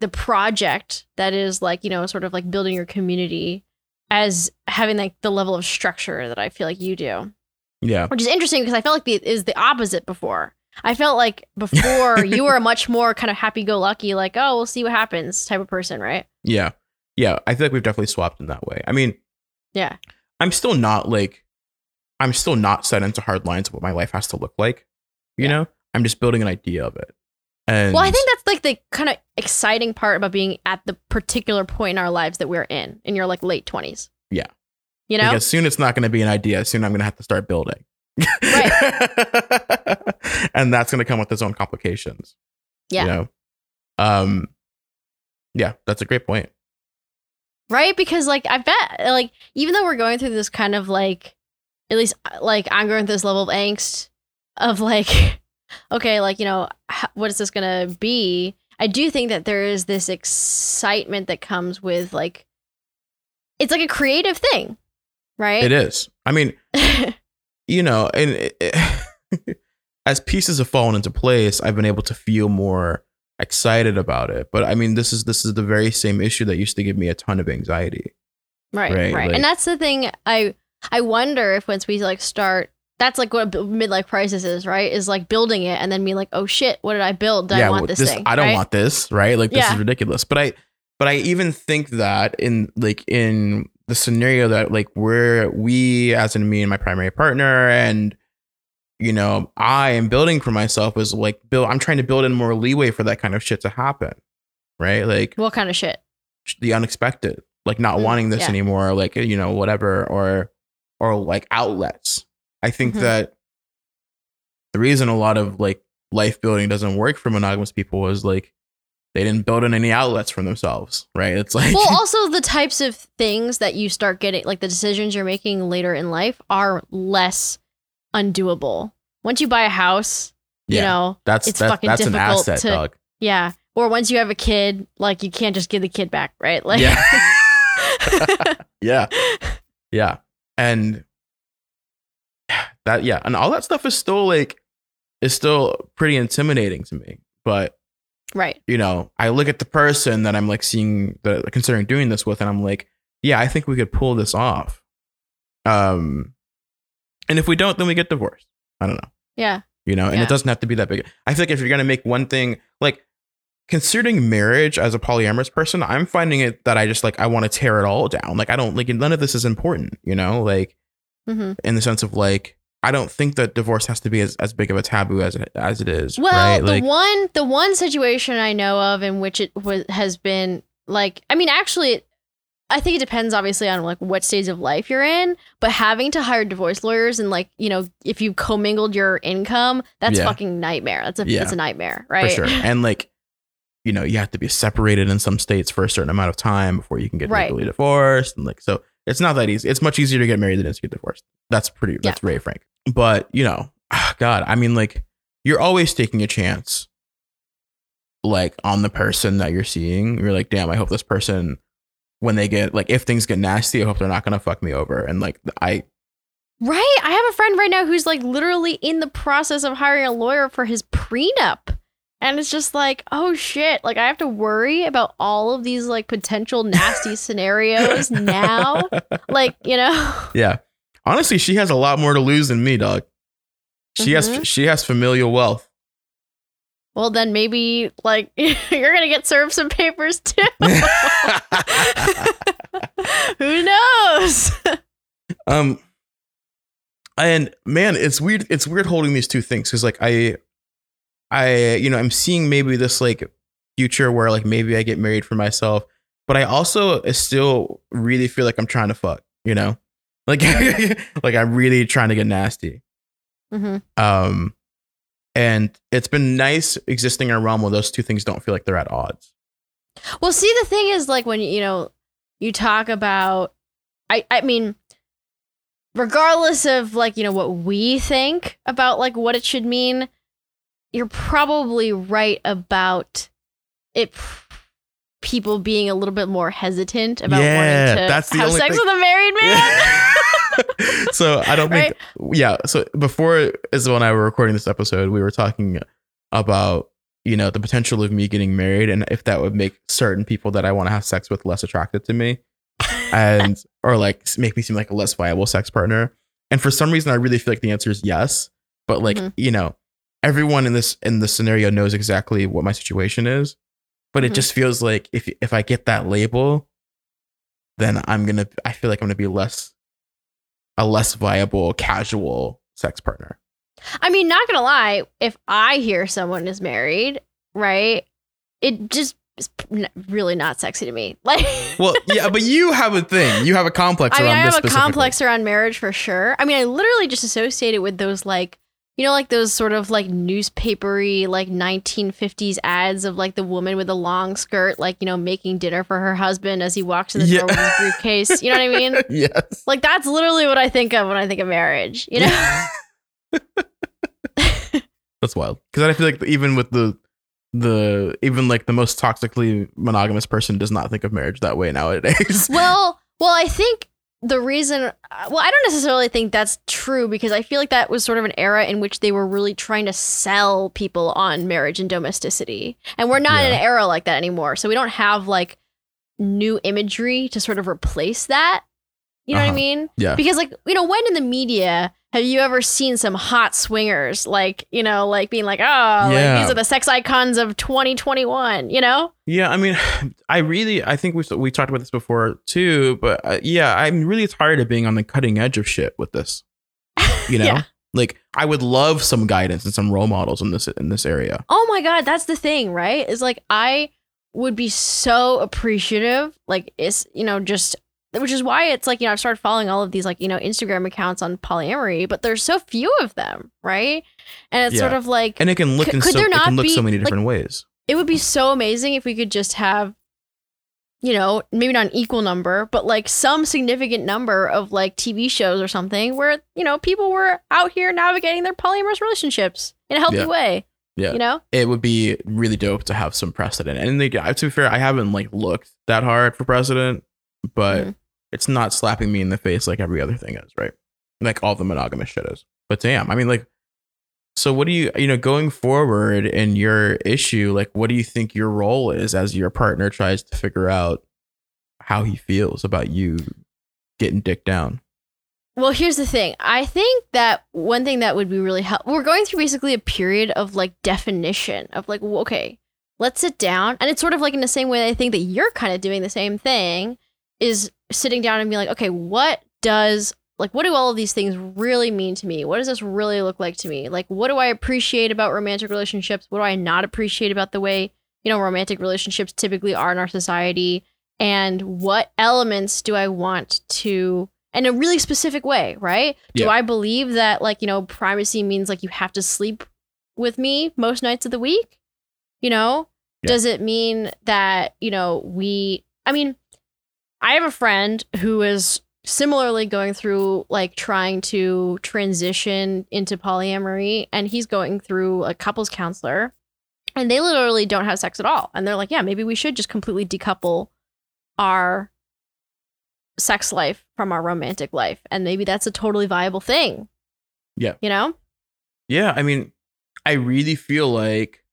the project that is like you know sort of like building your community as having like the level of structure that I feel like you do. Yeah. which is interesting because I felt like the is the opposite before. I felt like before <laughs> you were a much more kind of happy go lucky, like oh we'll see what happens type of person, right? Yeah. Yeah. I feel like we've definitely swapped in that way. I mean, Yeah, I'm still not like, I'm still not set into hard lines of what my life has to look like. You Yeah. know, I'm just building an idea of it. And well, I think that's like the kind of exciting part about being at the particular point in our lives that we're in, in your like late twenties. Yeah. you know, because soon as it's not going to be an idea. Soon I'm going to have to start building. Right. <laughs> and that's going to come with its own complications. yeah, You know? Um, yeah, that's a great point. right? Because like I bet, like even though we're going through this kind of like, at least like I'm going through this level of angst of like, <laughs> okay, like you know, what is this gonna be? I do think that there is this excitement that comes with like, it's like a creative thing, right? It is. I mean, <laughs> you know, and it, it- <laughs> as pieces have fallen into place, I've been able to feel more excited about it. But I mean, this is this is the very same issue that used to give me a ton of anxiety. right Right, right, like- and that's the thing i i wonder if once we like start that's like what midlife crisis is right is like building it and then being like oh shit what did i build did i want well, this, thing I don't right? want this, right? Like this Yeah. is ridiculous. But I but I even think that in like in the scenario that like we're we as in me and my primary partner and you know, I am building for myself is like build I'm trying to build in more leeway for that kind of shit to happen. Right? Like what kind of shit the unexpected, like not Mm, wanting this yeah. anymore, like you know, whatever, or or like outlets. I think Mhm. that the reason a lot of like life building doesn't work for monogamous people is like they didn't build in any outlets for themselves, right? It's like well <laughs> also the types of things that you start getting like the decisions you're making later in life are less undoable. Once you buy a house you know that's it's that's, fucking that's an difficult asset, to- dog. yeah. Or once you have a kid like you can't just give the kid back right? Like yeah, <laughs> <laughs> yeah, yeah, and that yeah, and all that stuff is still like is still pretty intimidating to me, but right you know, I look at the person that I'm like seeing that considering doing this with, and I'm like, yeah, I think we could pull this off. Um, and if we don't, then we get divorced. I don't know, yeah you know, and Yeah. it doesn't have to be that big. I feel like if you're gonna make one thing, like considering marriage as a polyamorous person, I'm finding it that I just like I want to tear it all down. Like I don't like none of this is important, you know, like hmm in the sense of like I don't think that divorce has to be as, as big of a taboo as it as it is. Well, right? the Like, one the one situation I know of in which it was has been like I mean actually I think it depends obviously on like what stage of life you're in, but having to hire divorce lawyers and like, you know, if you've commingled your income, that's Yeah. fucking nightmare. That's a Yeah. that's a nightmare, right? for sure. And like, you know, you have to be separated in some states for a certain amount of time before you can get Right. legally divorced. And like, so it's not that easy. It's much easier to get married than it is to get divorced. That's pretty. That's very frank. But you know, ah, God, I mean, like, you're always taking a chance, like on the person that you're seeing. You're like, damn, I hope this person, when they get like, if things get nasty, I hope they're not gonna fuck me over. And like, I Right? I have a friend right now who's like literally in the process of hiring a lawyer for his prenup. And it's just like, oh shit, like I have to worry about all of these like potential nasty <laughs> scenarios now. Like, you know? Yeah. Honestly, she has a lot more to lose than me, dog. She Mhm. has she has familial wealth. Well, then maybe like <laughs> you're gonna get served some papers too. <laughs> Who knows? um and man, it's weird it's weird holding these two things cuz like I I you know, I'm seeing maybe this like future where like maybe I get married for myself, but I also still really feel like I'm trying to fuck, you know? Like <laughs> like I'm really trying to get nasty. hmm Um and it's been nice existing in a realm where those two things don't feel like they're at odds. Well, see, the thing is, like when you know you talk about, I I mean, regardless of like you know what we think about like what it should mean, you're probably right about it. People being a little bit more hesitant about Yeah, wanting to that's the have only sex thing- with a married man. <laughs> so I don't think yeah. So before Isabel and I were recording this episode, we were talking about you know the potential of me getting married and if that would make certain people that I want to have sex with less attracted to me, <laughs> and or like make me seem like a less viable sex partner. And for some reason, I really feel like the answer is yes. But like, Mhm. you know, everyone in this in this scenario knows exactly what my situation is. But it Mhm. just feels like if if I get that label, then I'm gonna I feel like I'm gonna be less a less viable casual sex partner. I mean, not gonna lie, if I hear someone is married, right, it just is really not sexy to me. <laughs> Like, Well, yeah, but you have a thing. You have a complex I mean, around I have a complex around marriage for sure. I mean, I literally just associate it with those like, you know, like those sort of like newspapery like 1950s ads of like the woman with a long skirt, like you know, making dinner for her husband as he walks in the Yeah. door with his briefcase. You know what I mean? <laughs> Yes. Like that's literally what I think of when I think of marriage. You know? <laughs> That's wild. Because I feel like even with the the even like the most toxically monogamous person does not think of marriage that way nowadays. <laughs> well, well, I think the reason, uh, well, I don't necessarily think that's true because I feel like that was sort of an era in which they were really trying to sell people on marriage and domesticity. And we're not in an era like that anymore. So we don't have like new imagery to sort of replace that. You know what I Uh-huh. mean? Yeah. Because, like, you know, when in the media have you ever seen some hot swingers, like, you know, like being like, oh, like, these are the sex icons of 2021, you know? Yeah, I mean, <sighs> I really, I think we we talked about this before too, but uh, yeah, I'm really tired of being on the cutting edge of shit with this. You <laughs> know, Yeah. like I would love some guidance and some role models in this in this area. Oh my god, that's the thing, right? Is like I would be so appreciative, like it's you know just which is why it's like you know I've started following all of these like you know Instagram accounts on polyamory, but there's so few of them, right? And it's Yeah. sort of like And it can look in could so there it not can look be, so many like- different ways. it would be so amazing if we could just have you know maybe not an equal number but like some significant number of like tv shows or something where you know people were out here navigating their polyamorous relationships in a healthy Yeah. way Yeah. you know it would be really dope to have some precedent. And they, to be fair, I haven't like looked that hard for precedent, but Mhm. It's not slapping me in the face like every other thing is, right? Like all the monogamous shit is. But damn, I mean, like, so what do you, you know, going forward in your issue, like, what do you think your role is as your partner tries to figure out how he feels about you getting dick down? Well, here's the thing. I think that one thing that would be really helpful. We're going through basically a period of like definition of like, okay, let's sit down. And it's sort of like in the same way I think that you're kind of doing the same thing is sitting down and being like, okay, what does like what do all of these things really mean to me? What does this really look like to me? Like what do I appreciate about romantic relationships? What do I not appreciate about the way, you know, romantic relationships typically are in our society? And what elements do I want to in a really specific way, right? Do Yeah. I believe that like, you know, primacy means like you have to sleep with me most nights of the week? You know? Yeah. Does it mean that, you know, we I mean, I have a friend who is similarly going through like trying to transition into polyamory and he's going through a couples counselor and they literally don't have sex at all. And they're like, yeah, maybe we should just completely decouple our sex life from our romantic life. And maybe that's a totally viable thing. Yeah. You know? Yeah, I mean, I really feel like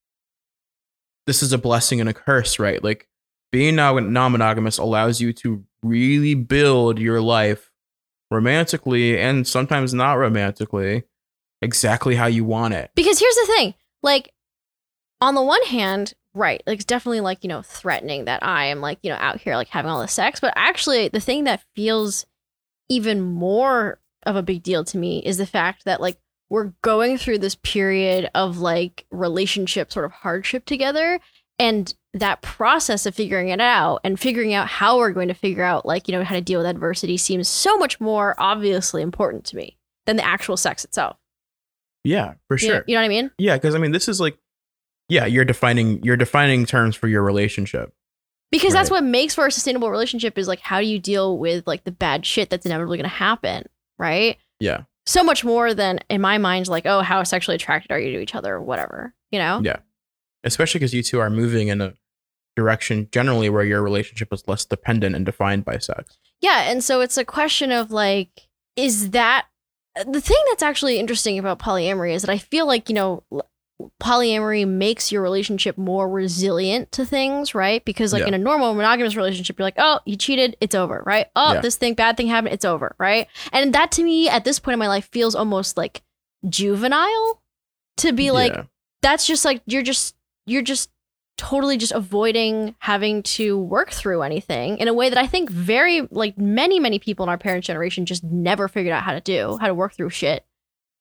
this is a blessing and a curse, right? Like being non monogamous allows you to really build your life romantically and sometimes not romantically exactly how you want it. Because here's the thing like, on the one hand, right, like it's definitely like, you know, threatening that I am like, you know, out here like having all this sex. But actually, the thing that feels even more of a big deal to me is the fact that like we're going through this period of like relationship sort of hardship together. And that process of figuring it out and figuring out how we're going to figure out like, you know, how to deal with adversity seems so much more obviously important to me than the actual sex itself. Yeah, for You know- sure. you know what I mean? Yeah, because I mean, this is like, yeah, you're defining you're defining terms for your relationship. because that's what makes for a sustainable relationship is like how do you deal with like the bad shit that's inevitably going to happen right Yeah, so much more than in my mind like oh how sexually attracted are you to each other or whatever you know Yeah. Especially because you two are moving in a direction generally where your relationship is less dependent and defined by sex. yeah and so it's a question of like is that uh, the thing that's actually interesting about polyamory is that i feel like you know polyamory makes your relationship more resilient to things, right? Because like Yeah. in a normal monogamous relationship, you're like, oh, you cheated, it's over, right? Oh, Yeah. this thing, bad thing happened, it's over, right? And that to me at this point in my life feels almost like juvenile to be like, Yeah. that's just like you're just you're just totally just avoiding having to work through anything in a way that I think very like many many people in our parents' generation just never figured out how to do, how to work through shit,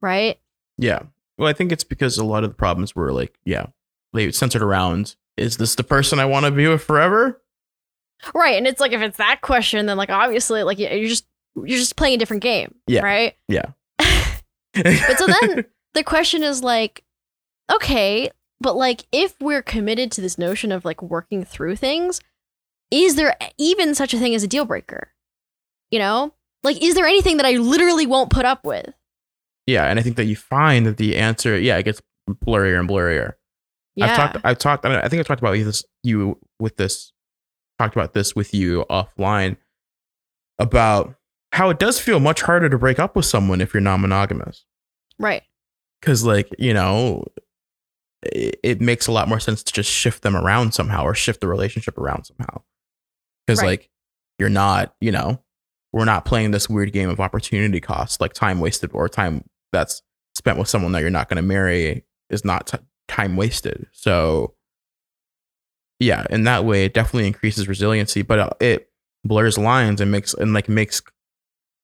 right? Yeah. Well, I think it's because a lot of the problems were like, yeah, they centered around is this the person I want to be with forever? Right, and it's like if it's that question, then like obviously like you're just you're just playing a different game, Yeah. right? Yeah. <laughs> But so then <laughs> the question is like, okay, but like if we're committed to this notion of like working through things, is there even such a thing as a deal breaker? You know, like is there anything that I literally won't put up with? yeah, and I think that you find that the answer, yeah, it gets blurrier and blurrier. Yeah, I've talked, I've talked, I think I talked about this, you with this, talked about this with you offline about how it does feel much harder to break up with someone if you're non monogamous. right. Cause, like, you know, it, it makes a lot more sense to just shift them around somehow or shift the relationship around somehow. Cause, Right. like, you're not, you know, we're not playing this weird game of opportunity cost, like time wasted or time that's spent with someone that you're not going to marry is not t- time wasted. So, yeah, in that way, it definitely increases resiliency, but uh, it blurs lines and makes and like makes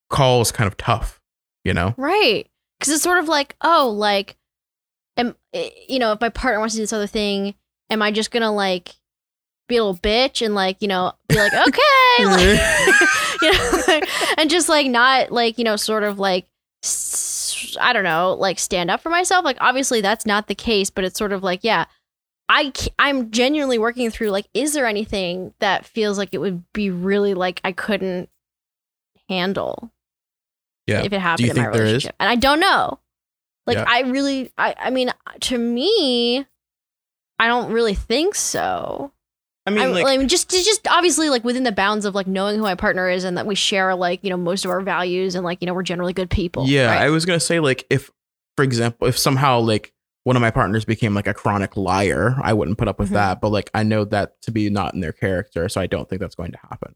calls kind of tough. You know? Right. Because it's sort of like, oh, like, Eh, you know, if my partner wants to do this other thing, am I just gonna like be a little bitch and like, you know, be like, <laughs> okay, <laughs> like, <laughs> you know, and just like not like, you know, sort of like, I don't know, like stand up for myself. Like, obviously that's not the case, but it's sort of like, yeah, I, I'm genuinely working through like, is there anything that feels like it would be really like I couldn't handle? Yeah. if it happened you in my think there is? relationship. And I don't know. Like Yeah. I really I I mean to me I don't really think so. I mean, I mean, mean, just just obviously like within the bounds of like knowing who my partner is and that we share like, you know, most of our values and like, you know, we're generally good people. yeah, right? I was gonna say like if, for example, if somehow like one of my partners became like a chronic liar, I wouldn't put up with Mhm. that. But like I know that to be not in their character, so I don't think that's going to happen.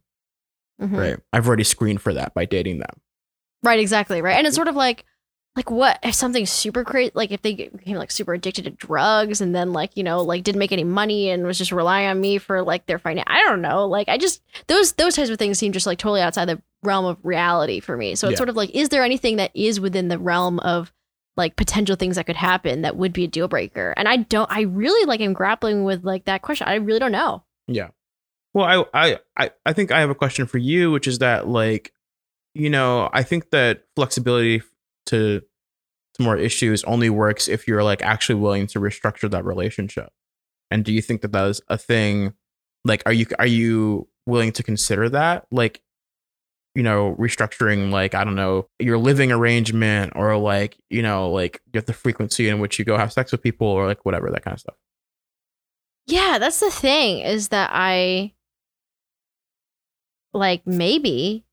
Mhm. Right? I've already screened for that by dating them. Right, exactly, right. And it's sort of like like what if something super crazy like if they became like super addicted to drugs and then like you know like didn't make any money and was just relying on me for like their finance i don't know. Like i just those those types of things seem just like totally outside the realm of reality for me. So it's Yeah. sort of like is there anything that is within the realm of like potential things that could happen that would be a deal breaker? And i don't i really like am grappling with like that question. I really don't know. Yeah. Well, I, I, I, I think I have a question for you, which is that like, you know, I think that flexibility to to more issues only works if you're like actually willing to restructure that relationship. And do you think that that is a thing? Like, are you are you willing to consider that? Like, you know, restructuring like I don't know your living arrangement or like you know like get the frequency in which you go have sex with people or like whatever that kind of stuff. Yeah, that's the thing is that I like maybe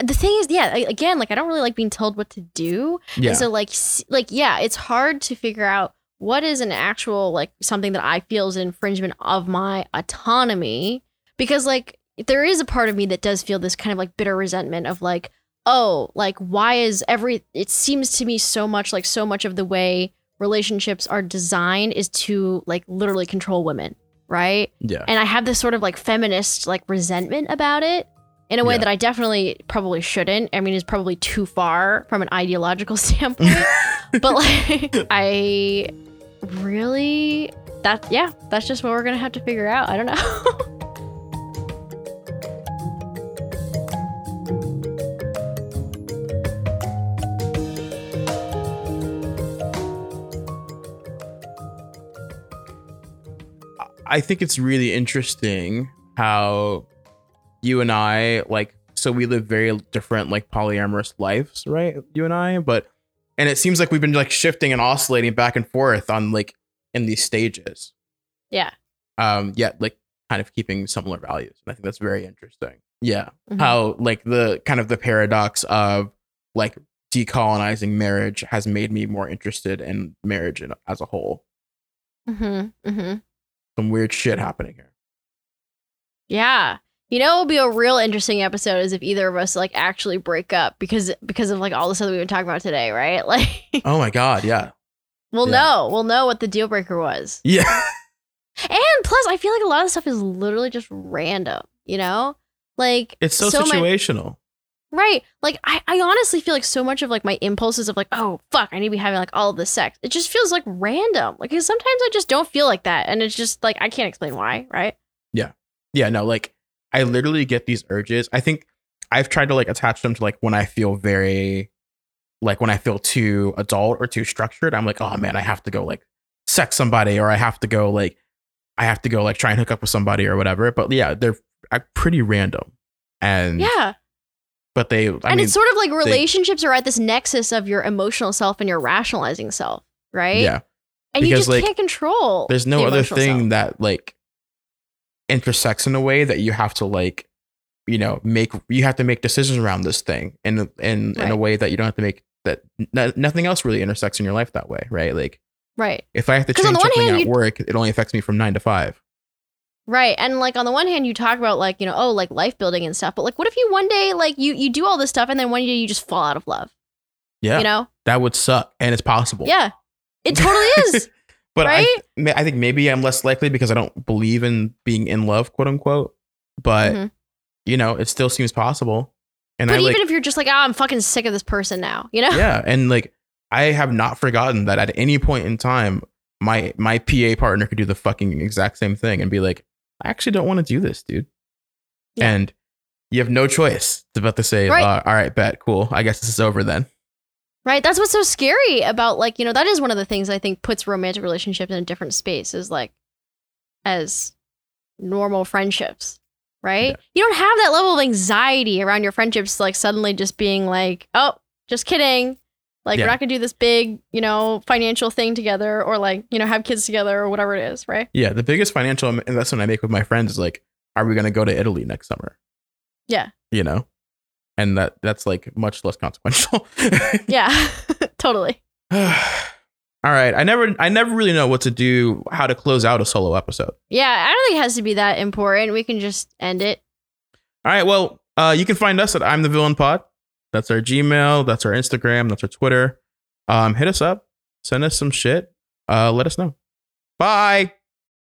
the thing is yeah, again like I don't really like being told what to do. Yeah. And so like like yeah, it's hard to figure out what is an actual like something that I feel is an infringement of my autonomy because like there is a part of me that does feel this kind of like bitter resentment of like oh, like why is every it seems to me so much like so much of the way relationships are designed is to like literally control women, right? yeah. And I have this sort of like feminist like resentment about it in a way Yeah. that I definitely probably shouldn't. I mean, it's probably too far from an ideological <laughs> standpoint. <laughs> but like I really that yeah, that's just what we're going to have to figure out. I don't know. <laughs> I think it's really interesting how you and I like so we live very different like polyamorous lives, right? You and I, but and it seems like we've been like shifting and oscillating back and forth on like in these stages. yeah. Um yet like kind of keeping similar values. And I think that's very interesting. Yeah. Mhm. How like the kind of the paradox of like decolonizing marriage has made me more interested in marriage in, as a whole. Mm-hmm. Mm-hmm. Some weird shit happening here. Yeah. You know, it would be a real interesting episode is if either of us like actually break up because because of like all the stuff we've been talking about today, right? <laughs> Like Oh my god, yeah. we'll Yeah. know. We'll know what the deal breaker was. Yeah. And plus, I feel like a lot of stuff is literally just random, you know? Like It's so, my- situational. right. Like I, I honestly feel like so much of like my impulses of like, oh fuck, I need to be having like all of this sex. It just feels like random. Like sometimes I just don't feel like that. And it's just like I can't explain why, right? Yeah. Yeah, no, like I literally get these urges. I think I've tried to like attach them to like when I feel very like when I feel too adult or too structured, I'm like, oh man, I have to go like sex somebody or I have to go like I have to go like try and hook up with somebody or whatever. But yeah, they're uh, pretty random. And Yeah. but they I and mean it's sort of like relationships are at this nexus of your emotional self and your rationalizing self, right? yeah. And you just like, can't control. there's no the other thing self. that like intersects in a way that you have to like you know make you have to make decisions around this thing in in in a way that you don't have to make that n- nothing else really intersects in your life that way right like Right. if i have to on change one something hand, at you- work it only affects me from nine to five Right. And like on the one hand you talk about like, you know, oh, like life building and stuff, but like what if you one day like you you do all this stuff and then one day you just fall out of love? yeah You know? that would suck and it's possible Yeah. It totally is. <laughs> but I, right? ma- I think maybe i'm less likely because i don't believe in being in love quote unquote but Mhm. you know it still seems possible and But i even like if you're just like, oh, I'm fucking sick of this person now, you know? yeah and like i have not forgotten that at any point in time my my pa partner could do the fucking exact same thing and be like i actually don't want to do this dude Yeah. and you have no choice it's about to say Right. uh, all right bet cool i guess this is over then Right. That's what's so scary about like, you know, that is one of the things I think puts romantic relationships in a different space is like as normal friendships. Right? Yeah. You don't have that level of anxiety around your friendships like suddenly just being like, oh, just kidding. Like Yeah. we're not gonna do this big, you know, financial thing together or like, you know, have kids together or whatever it is, right? yeah the biggest financial investment i make with my friends is like are we to go to italy next summer Yeah. you know and that that's like much less consequential <laughs> Yeah. <laughs> totally. <sighs> all right i never i never really know what to do how to close out a solo episode Yeah, I don't think it has to be that important. We can just end it. All right. Well, uh, you can find us at I'm the Villain Pod. That's our Gmail. That's our Instagram. That's our Twitter. Um, hit us up. Send us some shit. Uh, let us know. Bye.